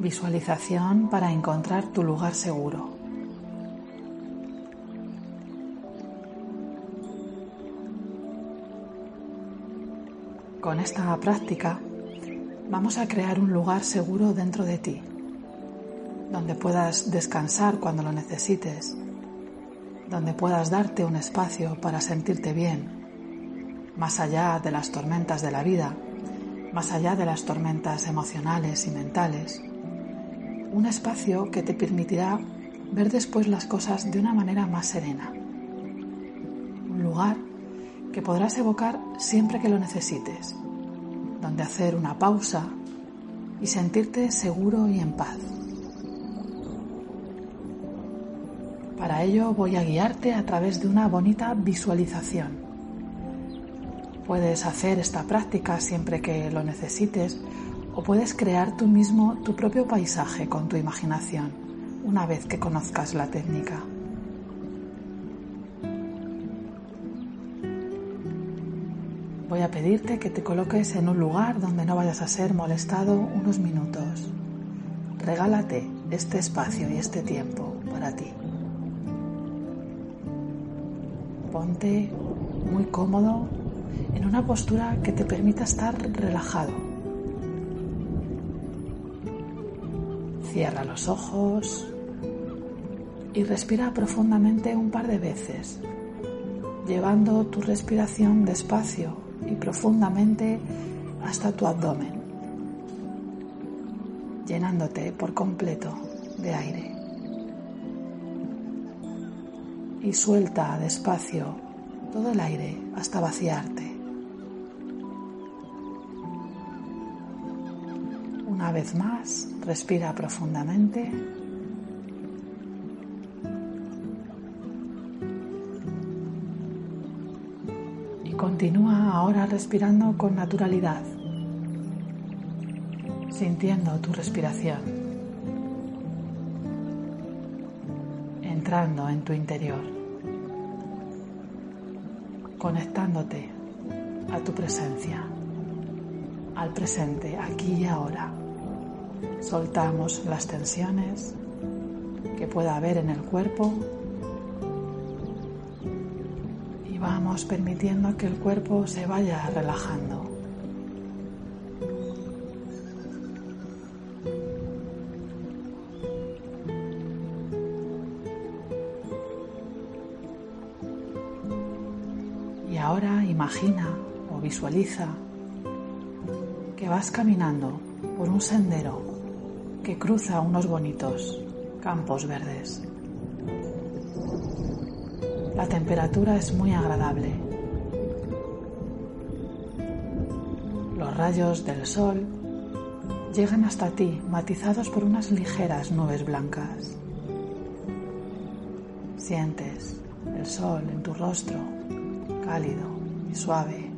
Visualización para encontrar tu lugar seguro. Con esta práctica vamos a crear un lugar seguro dentro de ti, donde puedas descansar cuando lo necesites, donde puedas darte un espacio para sentirte bien, más allá de las tormentas de la vida, más allá de las tormentas emocionales y mentales. Un espacio que te permitirá ver después las cosas de una manera más serena. Un lugar que podrás evocar siempre que lo necesites, donde hacer una pausa y sentirte seguro y en paz. Para ello voy a guiarte a través de una bonita visualización. Puedes hacer esta práctica siempre que lo necesites o puedes crear tú mismo tu propio paisaje con tu imaginación una vez que conozcas la técnica. Voy a pedirte que te coloques en un lugar donde no vayas a ser molestado unos minutos. Regálate este espacio y este tiempo para ti. Ponte muy cómodo en una postura que te permita estar relajado. Cierra los ojos y respira profundamente un par de veces, llevando tu respiración despacio y profundamente hasta tu abdomen, llenándote por completo de aire. Y suelta despacio todo el aire hasta vaciarte. Una vez más, respira profundamente Continúa ahora respirando con naturalidad, sintiendo tu respiración, entrando en tu interior, conectándote a tu presencia, al presente, aquí y ahora. Soltamos las tensiones que pueda haber en el cuerpo vamos permitiendo que el cuerpo se vaya relajando. Y ahora imagina o visualiza que vas caminando por un sendero que cruza unos bonitos campos verdes. La temperatura es muy agradable. Los rayos del sol llegan hasta ti matizados por unas ligeras nubes blancas. Sientes el sol en tu rostro, cálido y suave.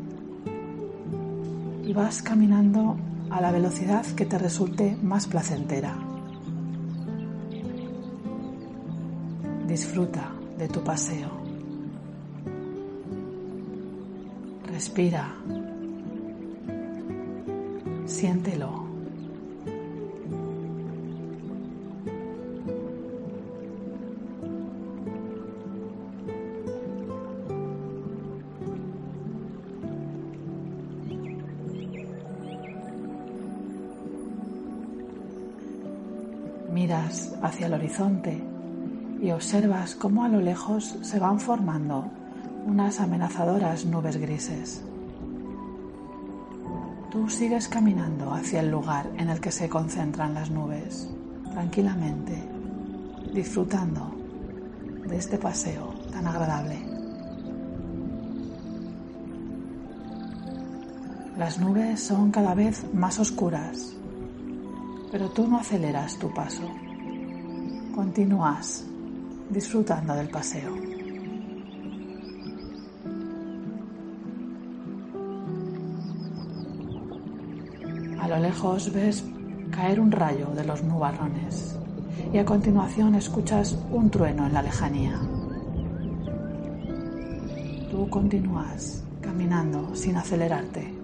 Y vas caminando a la velocidad que te resulte más placentera. Disfruta de tu paseo. Respira. Siéntelo. El horizonte y observas cómo a lo lejos se van formando unas amenazadoras nubes grises. Tú sigues caminando hacia el lugar en el que se concentran las nubes, tranquilamente, disfrutando de este paseo tan agradable. Las nubes son cada vez más oscuras, pero tú no aceleras tu paso. Continúas disfrutando del paseo. lo lejos ves caer un rayo de los nubarrones y a continuación escuchas un trueno en la lejanía. Tú continúas caminando sin acelerarte.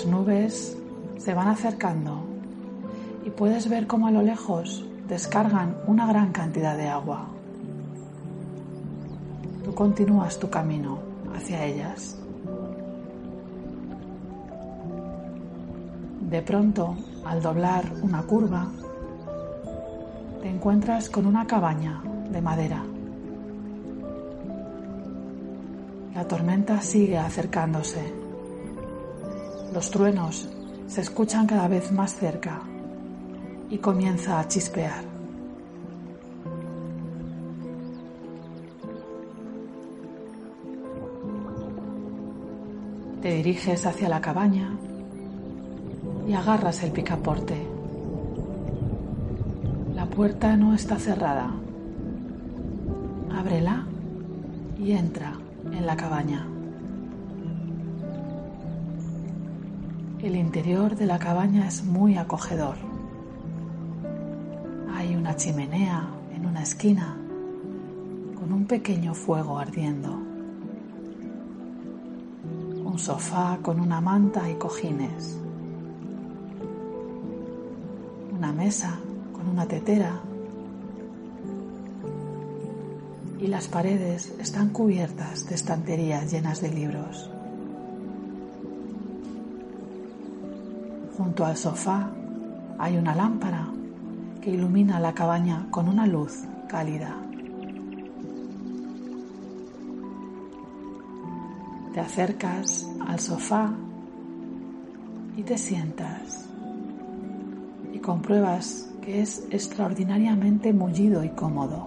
Las nubes se van acercando y puedes ver cómo a lo lejos descargan una gran cantidad de agua. Tú continúas tu camino hacia ellas. De pronto, al doblar una curva, te encuentras con una cabaña de madera. La tormenta sigue acercándose. Los truenos se escuchan cada vez más cerca y comienza a chispear. Te diriges hacia la cabaña y agarras el picaporte. La puerta no está cerrada. Ábrela y entra en la cabaña. El interior de la cabaña es muy acogedor. Hay una chimenea en una esquina con un pequeño fuego ardiendo. Un sofá con una manta y cojines una mesa con una tetera y las paredes están cubiertas de estanterías llenas de libros. Junto al sofá hay una lámpara que ilumina la cabaña con una luz cálida. Te acercas al sofá y te sientas compruebas que es extraordinariamente mullido y cómodo.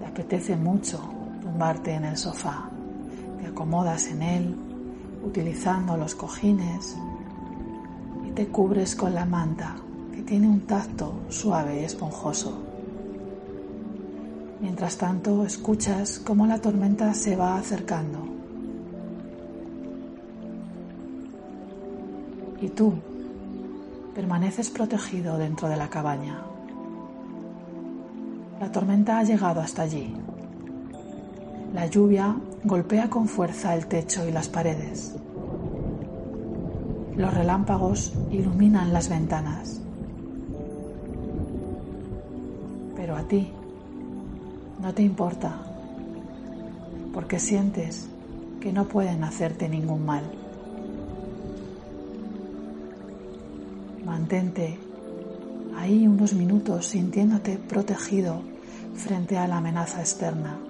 Te apetece mucho tumbarte en el sofá. Te acomodas en él utilizando los cojines y te cubres con la manta que tiene un tacto suave y esponjoso. Mientras tanto, escuchas cómo la tormenta se va acercando. Y tú, permaneces protegido dentro de la cabaña. La tormenta ha llegado hasta allí. La lluvia golpea con fuerza el techo y las paredes. Los relámpagos iluminan las ventanas. Pero a ti no te importa, porque sientes que no pueden hacerte ningún mal. Mantente ahí unos minutos sintiéndote protegido frente a la amenaza externa.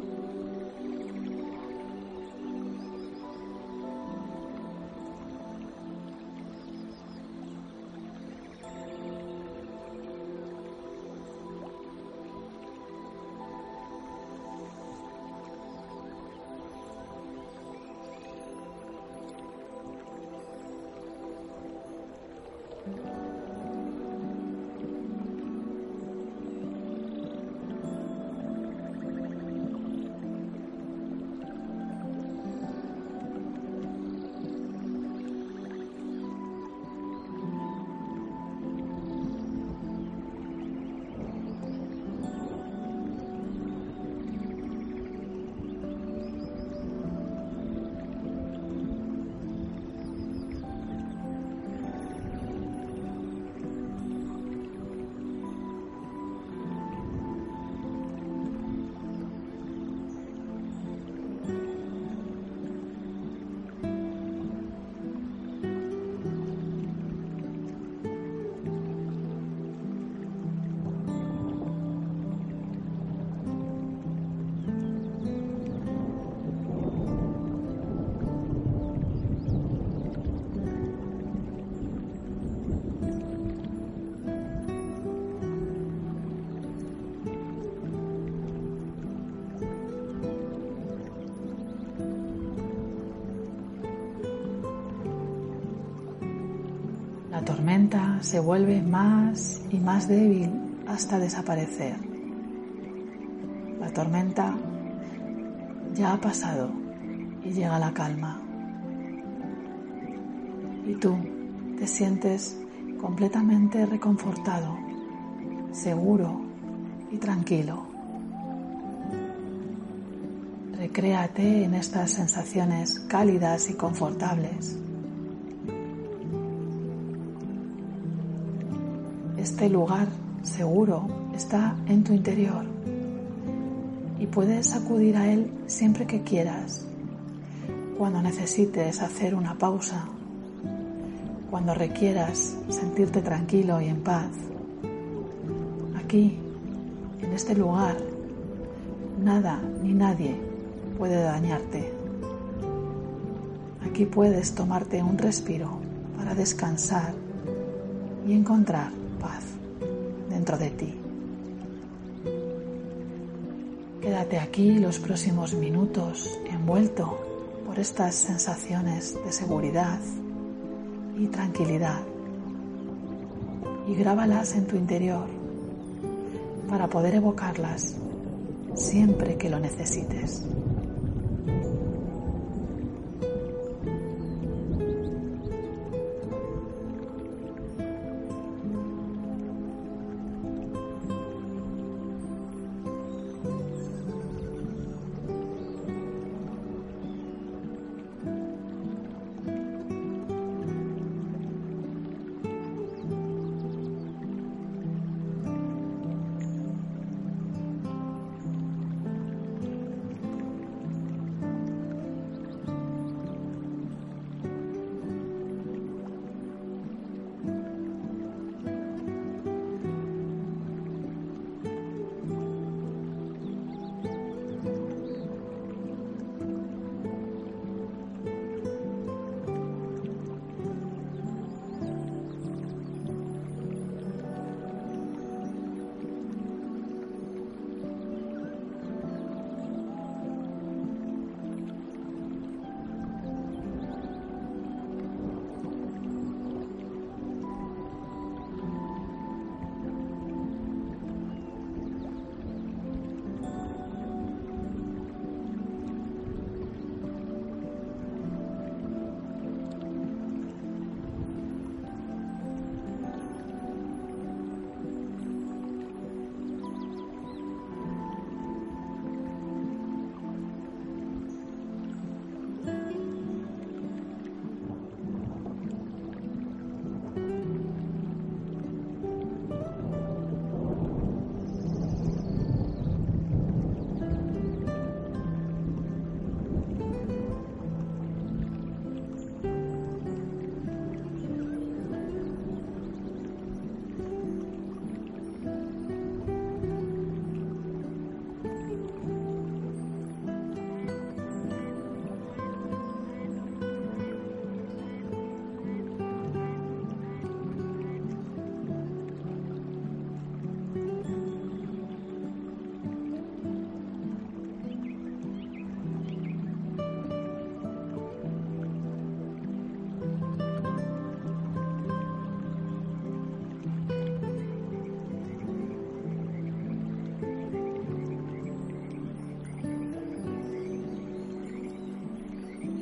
Tormenta se vuelve más y más débil hasta desaparecer. La tormenta ya ha pasado y llega la calma. Y tú te sientes completamente reconfortado, seguro y tranquilo. Recréate en estas sensaciones cálidas y confortables Este lugar seguro está en tu interior y puedes acudir a él siempre que quieras, cuando necesites hacer una pausa, cuando requieras sentirte tranquilo y en paz. Aquí, en este lugar, nada ni nadie puede dañarte. Aquí puedes tomarte un respiro para descansar y encontrar paz de ti. Quédate aquí los próximos minutos envuelto por estas sensaciones de seguridad y tranquilidad y grábalas en tu interior para poder evocarlas siempre que lo necesites.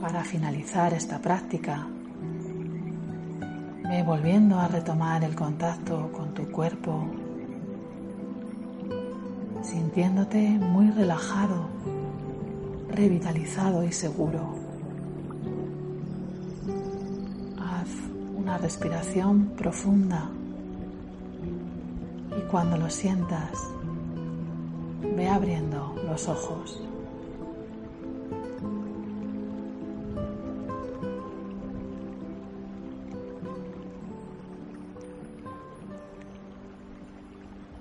Para finalizar esta práctica, ve volviendo a retomar el contacto con tu cuerpo, sintiéndote muy relajado, revitalizado y seguro. Haz una respiración profunda y cuando lo sientas, ve abriendo los ojos.